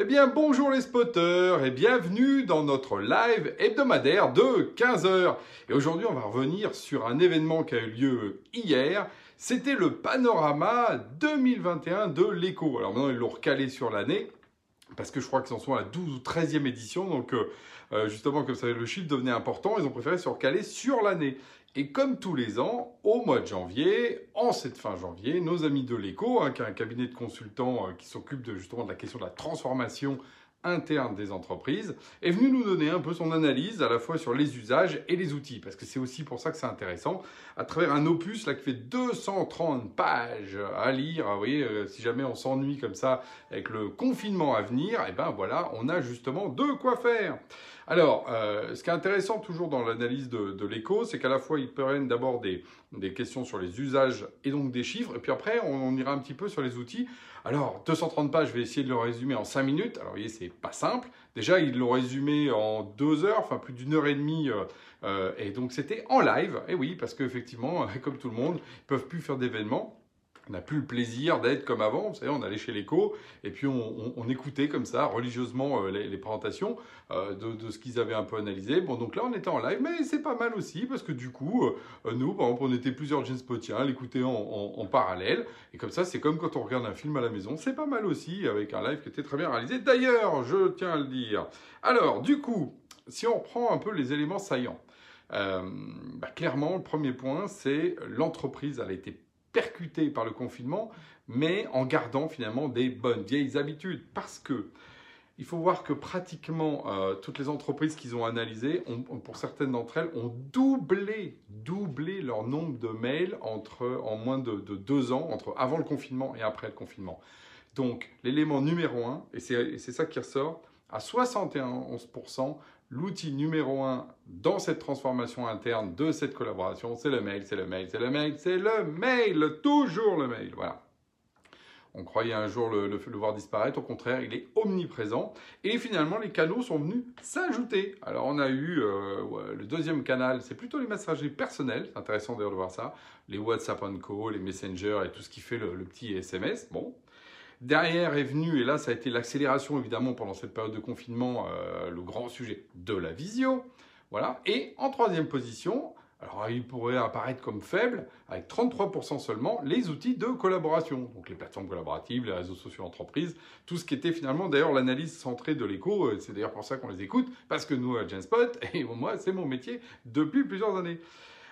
Eh bien, bonjour les spotters et bienvenue dans notre live hebdomadaire de 15h. Et aujourd'hui, on va revenir sur un événement qui a eu lieu hier. C'était le panorama 2021 de l'écho. Alors maintenant, ils l'ont recalé sur l'année parce que je crois qu'ils en sont à la 12 ou 13e édition. Donc, euh, euh, justement, comme ça, le chiffre devenait important, ils ont préféré se recaler sur l'année. Et comme tous les ans, au mois de janvier, en cette fin janvier, nos amis de l'écho, hein, qui est un cabinet de consultants euh, qui s'occupe justement de la question de la transformation interne des entreprises, est venu nous donner un peu son analyse à la fois sur les usages et les outils, parce que c'est aussi pour ça que c'est intéressant, à travers un opus là qui fait 230 pages à lire. Vous voyez, euh, si jamais on s'ennuie comme ça avec le confinement à venir, et eh ben voilà, on a justement de quoi faire. Alors, euh, ce qui est intéressant toujours dans l'analyse de, l'écho, c'est qu'à la fois ils prennent d'abord des, des, questions sur les usages et donc des chiffres, et puis après on, ira un petit peu sur les outils. Alors, 230 pages, je vais essayer de le résumer en 5 minutes. Alors, vous voyez, c'est pas simple. Déjà, ils l'ont résumé en 2 heures, enfin plus d'une heure et demie. Euh, euh, et donc, c'était en live. Et oui, parce qu'effectivement, comme tout le monde, ils peuvent plus faire d'événements on n'a plus le plaisir d'être comme avant. Vous savez, on allait chez l'écho et puis on, écoutait comme ça religieusement euh, les, présentations euh, de, ce qu'ils avaient un peu analysé. Bon, donc là, on était en live, mais c'est pas mal aussi parce que du coup, euh, nous, par exemple, on était plusieurs James Potiens à l'écouter en, parallèle. Et comme ça, c'est comme quand on regarde un film à la maison. C'est pas mal aussi avec un live qui était très bien réalisé. D'ailleurs, je tiens à le dire. Alors, du coup, si on reprend un peu les éléments saillants. Bah, clairement, le premier point, c'est l'entreprise, elle a été percuté par le confinement, mais en gardant finalement des bonnes vieilles habitudes. Parce que il faut voir que pratiquement euh, toutes les entreprises qu'ils ont analysées, pour certaines d'entre elles, ont doublé, doublé leur nombre de mails entre, en moins de, de deux ans, entre avant le confinement et après le confinement. Donc l'élément numéro un, et c'est ça qui ressort, à 71%, l'outil numéro un dans cette transformation interne de cette collaboration, c'est le mail, c'est le mail, c'est le mail, c'est le mail, toujours le mail. Voilà. On croyait un jour le, voir disparaître, au contraire, il est omniprésent. Et finalement, les canaux sont venus s'ajouter. Alors, on a eu euh, le deuxième canal, c'est plutôt les messageries personnelles. C'est intéressant d'ailleurs de voir ça. Les WhatsApp on call, les Messenger et tout ce qui fait le, le petit SMS. Bon, Derrière est venu, et là ça a été l'accélération évidemment pendant cette période de confinement, euh, le grand sujet de la visio. Voilà. Et en troisième position, alors il pourrait apparaître comme faible, avec 33% seulement, les outils de collaboration. Donc les plateformes collaboratives, les réseaux sociaux d'entreprise, tout ce qui était finalement d'ailleurs l'analyse centrée de l'écho. Euh, c'est d'ailleurs pour ça qu'on les écoute, parce que nous à Genspot, et moi c'est mon métier depuis plusieurs années.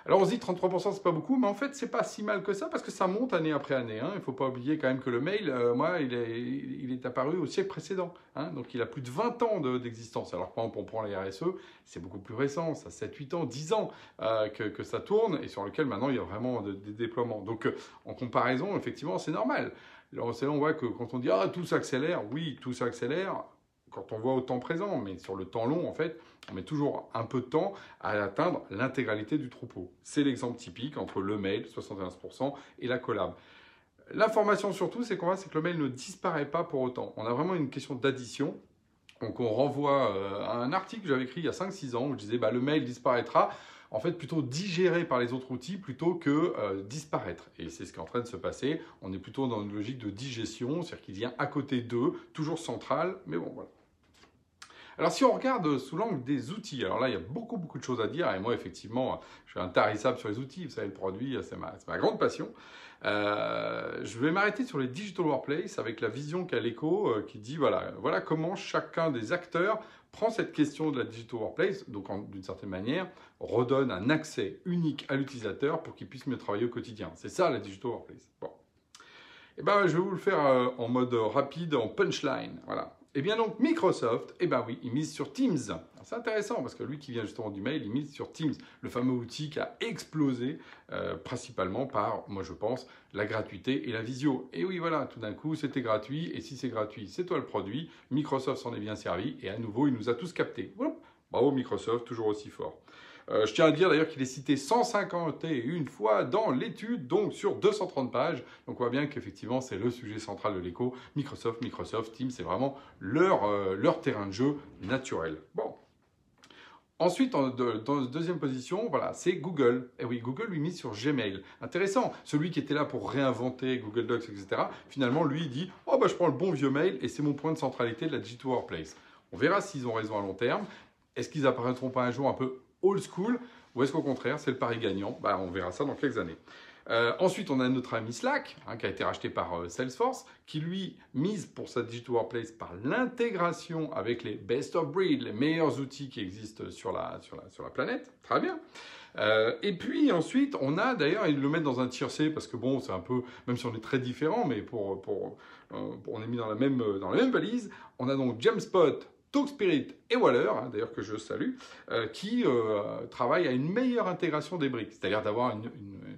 Alors on se dit 33% c'est pas beaucoup, mais en fait c'est pas si mal que ça parce que ça monte année après année. Hein. Il ne faut pas oublier quand même que le mail, euh, moi, il est, apparu au siècle précédent. Hein. Donc il a plus de 20 ans d'existence. Alors exemple on prend les RSE, c'est beaucoup plus récent, ça 7, 8 ans, 10 ans euh, que, ça tourne et sur lequel maintenant il y a vraiment des déploiements. Donc euh, en comparaison, effectivement, c'est normal. Alors on voit que quand on dit ah tout s'accélère, oui tout s'accélère quand on voit au temps présent, mais sur le temps long, en fait, on met toujours un peu de temps à atteindre l'intégralité du troupeau. C'est l'exemple typique entre le mail, 71%, et la collab. L'information surtout, c'est qu'on c'est que le mail ne disparaît pas pour autant. On a vraiment une question d'addition. Donc on renvoie euh, à un article que j'avais écrit il y a 5-6 ans où je disais bah, le mail disparaîtra en fait plutôt digéré par les autres outils plutôt que euh, disparaître. Et c'est ce qui est en train de se passer. On est plutôt dans une logique de digestion, c'est-à-dire qu'il vient à côté d'eux, toujours central, mais bon voilà. Alors si on regarde sous l'angle des outils, alors là il y a beaucoup beaucoup de choses à dire et moi effectivement je suis intarissable sur les outils, vous savez le produit c'est ma, grande passion. Euh, je vais m'arrêter sur les digital workplace avec la vision qu'a l'écho euh, qui dit voilà, voilà comment chacun des acteurs prend cette question de la digital workplace, donc d'une certaine manière redonne un accès unique à l'utilisateur pour qu'il puisse mieux travailler au quotidien. C'est ça la digital workplace. Bon. Et eh ben, je vais vous le faire euh, en mode rapide, en punchline. Voilà. Eh bien donc Microsoft, eh bien oui, il mise sur Teams. C'est intéressant parce que lui qui vient justement du mail, il mise sur Teams, le fameux outil qui a explosé euh, principalement par, moi je pense, la gratuité et la visio. Et oui voilà, tout d'un coup c'était gratuit et si c'est gratuit, c'est toi le produit. Microsoft s'en est bien servi et à nouveau il nous a tous captés. Bravo Microsoft, toujours aussi fort. Euh, je tiens à dire d'ailleurs qu'il est cité 151 fois dans l'étude, donc sur 230 pages. Donc on voit bien qu'effectivement c'est le sujet central de l'écho. Microsoft, Microsoft, Teams, c'est vraiment leur, euh, terrain de jeu naturel. Bon. Ensuite, dans la deuxième position, voilà, c'est Google. Et oui, Google lui mise sur Gmail. Intéressant. Celui qui était là pour réinventer Google Docs, etc. Finalement, lui, dit Oh, bah, je prends le bon vieux mail et c'est mon point de centralité de la Digital Workplace. On verra s'ils ont raison à long terme. Est-ce qu'ils apparaîtront pas un jour un peu old school ou est-ce qu'au contraire, c'est le pari gagnant bah, On verra ça dans quelques années. Euh, ensuite, on a notre ami Slack, hein, qui a été racheté par euh, Salesforce, qui lui mise pour sa Digital Workplace par l'intégration avec les best of breed, les meilleurs outils qui existent sur la, sur la, sur la planète. Très bien. Euh, et puis ensuite, on a d'ailleurs, ils le mettent dans un tiercé parce que bon, c'est un peu, même si on est très différents, mais pour, pour, on est mis dans la même, dans la même valise. On a donc Jamspot Talkspirit et Waller, hein, d'ailleurs que je salue, euh, qui euh, travaillent à une meilleure intégration des briques, c'est-à-dire d'avoir une,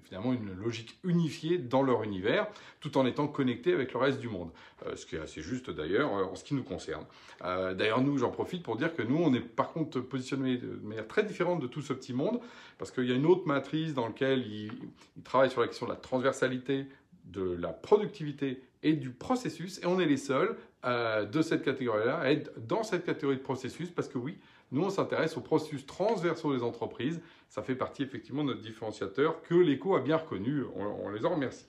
finalement une logique unifiée dans leur univers, tout en étant connectés avec le reste du monde. Euh, ce qui est assez juste d'ailleurs en ce qui nous concerne. d'ailleurs, nous, j'en profite pour dire que nous, on est par contre positionnés de manière très différente de tout ce petit monde, parce qu'il y a une autre matrice dans laquelle ils travaillent sur la question de la transversalité, de la productivité et du processus, et on est les seuls euh, de cette catégorie-là à être dans cette catégorie de processus, parce que oui, nous on s'intéresse aux processus transversaux des entreprises, ça fait partie effectivement de notre différenciateur que l'écho a bien reconnu, on, les en remercie.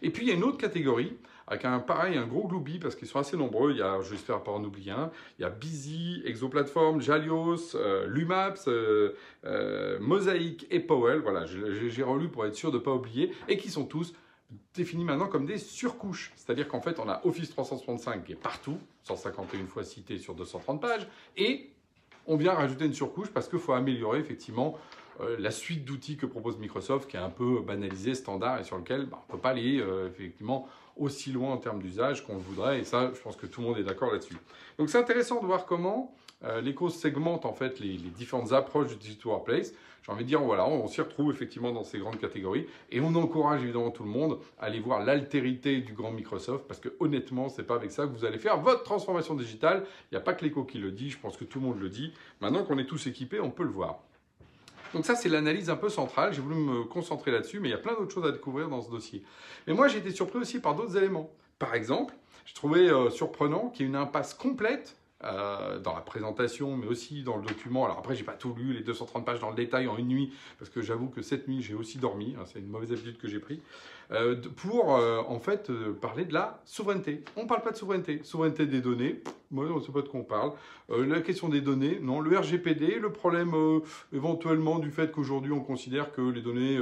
Et puis il y a une autre catégorie, avec un pareil, un gros gloubi, parce qu'ils sont assez nombreux, il y a, j'espère pas en oublier un, il y a Busy, Exoplatform, Jalios, euh, Lumaps, euh, Mosaic et Powell, voilà, j'ai relu pour être sûr de ne pas oublier, et qui sont tous définis maintenant comme des surcouches. C'est-à-dire qu'en fait, on a Office 365 qui est partout, 151 fois cité sur 230 pages, et on vient rajouter une surcouche parce qu'il faut améliorer effectivement euh, la suite d'outils que propose Microsoft, qui est un peu banalisé, standard, et sur lequel bah, on ne peut pas aller euh, effectivement aussi loin en termes d'usage qu'on le voudrait, et ça, je pense que tout le monde est d'accord là-dessus. Donc c'est intéressant de voir comment euh, l'éco segmente en fait les, différentes approches du Digital Workplace. J'ai envie de dire, voilà, on, s'y retrouve effectivement dans ces grandes catégories et on encourage évidemment tout le monde à aller voir l'altérité du grand Microsoft parce que honnêtement, c'est pas avec ça que vous allez faire votre transformation digitale. Il n'y a pas que l'éco qui le dit, je pense que tout le monde le dit. Maintenant qu'on est tous équipés, on peut le voir. Donc ça, c'est l'analyse un peu centrale. J'ai voulu me concentrer là-dessus, mais il y a plein d'autres choses à découvrir dans ce dossier. Mais moi, j'ai été surpris aussi par d'autres éléments. Par exemple, je trouvais euh, surprenant qu'il y ait une impasse complète euh, dans la présentation, mais aussi dans le document. Alors après, j'ai pas tout lu, les 230 pages dans le détail en une nuit, parce que j'avoue que cette nuit, j'ai aussi dormi. Hein, c'est une mauvaise habitude que j'ai pris. Euh, pour euh, en fait parler de la souveraineté. On ne parle pas de souveraineté. Souveraineté des données, moi on ne pas de quoi on parle. la question des données, non. Le RGPD, le problème éventuellement du fait qu'aujourd'hui on considère que les données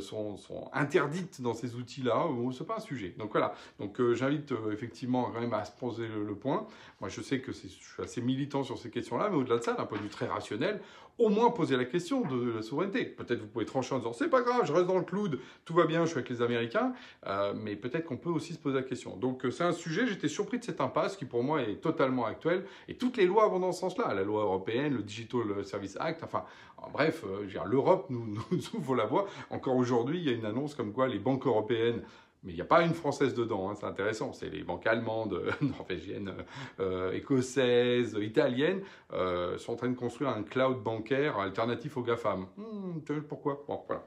sont, sont, interdites dans ces outils-là, ce n'est pas un sujet. Donc voilà. Donc j'invite effectivement quand même à se poser le, point. Moi je sais que je suis assez militant sur ces questions-là, mais au-delà de ça, d'un point de vue très rationnel, au moins poser la question de la souveraineté. Peut-être vous pouvez trancher en disant c'est pas grave, je reste dans le cloud, tout va bien, je suis avec les Américains, euh, mais peut-être qu'on peut aussi se poser la question. Donc euh, c'est un sujet, j'étais surpris de cette impasse qui pour moi est totalement actuelle, et toutes les lois vont dans ce sens-là, la loi européenne, le Digital Service Act, enfin bref, euh, l'Europe nous, nous ouvre la voie. Encore aujourd'hui, il y a une annonce comme quoi les banques européennes mais il n'y a pas une française dedans, hein, c'est intéressant. C'est les banques allemandes, norvégiennes, euh, écossaises, italiennes euh, sont en train de construire un cloud bancaire alternatif aux GAFAM. Hmm, pourquoi? Bon, voilà.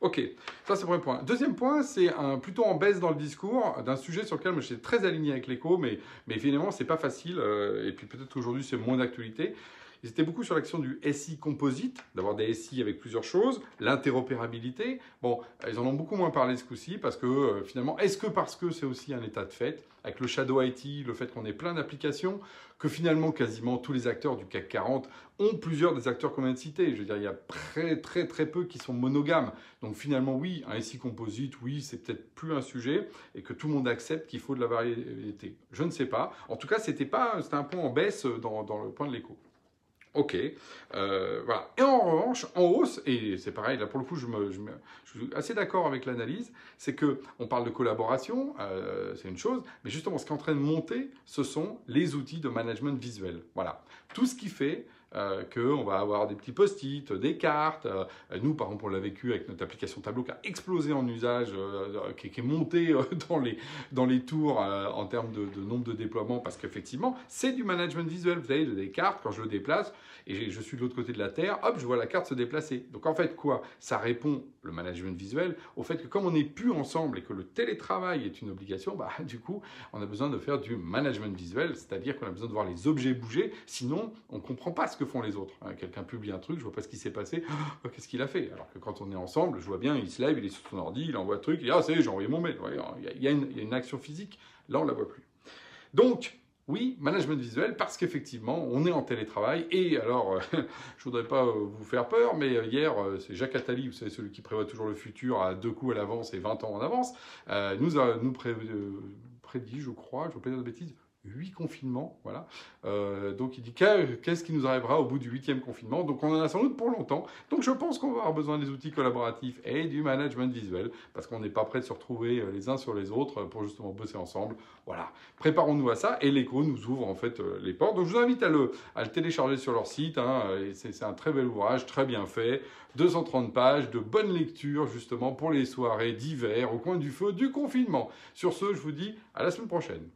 Ok, ça c'est le premier point. Deuxième point, c'est plutôt en baisse dans le discours d'un sujet sur lequel je suis très aligné avec l'écho, mais, mais finalement c'est pas facile, euh, et puis peut-être qu'aujourd'hui c'est moins d'actualité. Ils étaient beaucoup sur l'action du SI composite, d'avoir des SI avec plusieurs choses, l'interopérabilité. Bon, ils en ont beaucoup moins parlé ce coup-ci parce que euh, finalement, est-ce que parce que c'est aussi un état de fait, avec le Shadow IT, le fait qu'on ait plein d'applications, que finalement quasiment tous les acteurs du CAC 40 ont plusieurs des acteurs qu'on vient de citer? Je veux dire, il y a très très très peu qui sont monogames. Donc finalement, oui, un SI composite, oui, c'est peut-être plus un sujet et que tout le monde accepte qu'il faut de la variété. Je ne sais pas. En tout cas, c'était pas, c'était un point en baisse dans, dans le point de l'écho. Ok, euh, voilà. Et en revanche, en hausse, et c'est pareil, là pour le coup, je, me, suis assez d'accord avec l'analyse, c'est que on parle de collaboration, euh, c'est une chose, mais justement, ce qui est en train de monter, ce sont les outils de management visuel. Voilà, tout ce qui fait euh, qu'on va avoir des petits post-it, des cartes. Euh, nous, par exemple, on l'a vécu avec notre application Tableau qui a explosé en usage, euh, qui, est montée dans, les, dans les tours en termes de, nombre de déploiements, parce qu'effectivement, c'est du management visuel. Vous avez des cartes, quand je le déplace, et je suis de l'autre côté de la Terre, hop, je vois la carte se déplacer. Donc en fait, quoi? Ça répond, le management visuel, au fait que comme on n'est plus ensemble et que le télétravail est une obligation, bah, du coup, on a besoin de faire du management visuel, c'est-à-dire qu'on a besoin de voir les objets bouger, sinon on ne comprend pas ce que font les autres. Hein, quelqu'un publie un truc, je vois pas ce qui s'est passé, oh, qu'est-ce qu'il a fait? Alors que quand on est ensemble, je vois bien, il se lève, il est sur son ordi, il envoie un truc, il dit ah c'est, j'ai envoyé mon mail. Il y, a une action physique, là on la voit plus. Donc oui, management visuel, parce qu'effectivement, on est en télétravail. Et alors, euh, je voudrais pas euh, vous faire peur, mais euh, hier, c'est Jacques Attali, vous savez, celui qui prévoit toujours le futur à deux coups à l'avance et 20 ans en avance, nous a nous prédit, je crois, je ne veux pas dire de bêtises, huit confinements, voilà. Euh, donc il dit qu'est-ce qui nous arrivera au bout du huitième confinement? Donc on en a sans doute pour longtemps. Donc je pense qu'on va avoir besoin des outils collaboratifs et du management visuel parce qu'on n'est pas prêt de se retrouver euh, les uns sur les autres pour justement bosser ensemble. Voilà, préparons-nous à ça et l'écho nous ouvre en fait euh, les portes. Donc je vous invite à le, à le télécharger sur leur site. Hein. C'est un très bel ouvrage, très bien fait, 230 pages de bonne lecture justement pour les soirées d'hiver au coin du feu du confinement. Sur ce, je vous dis à la semaine prochaine.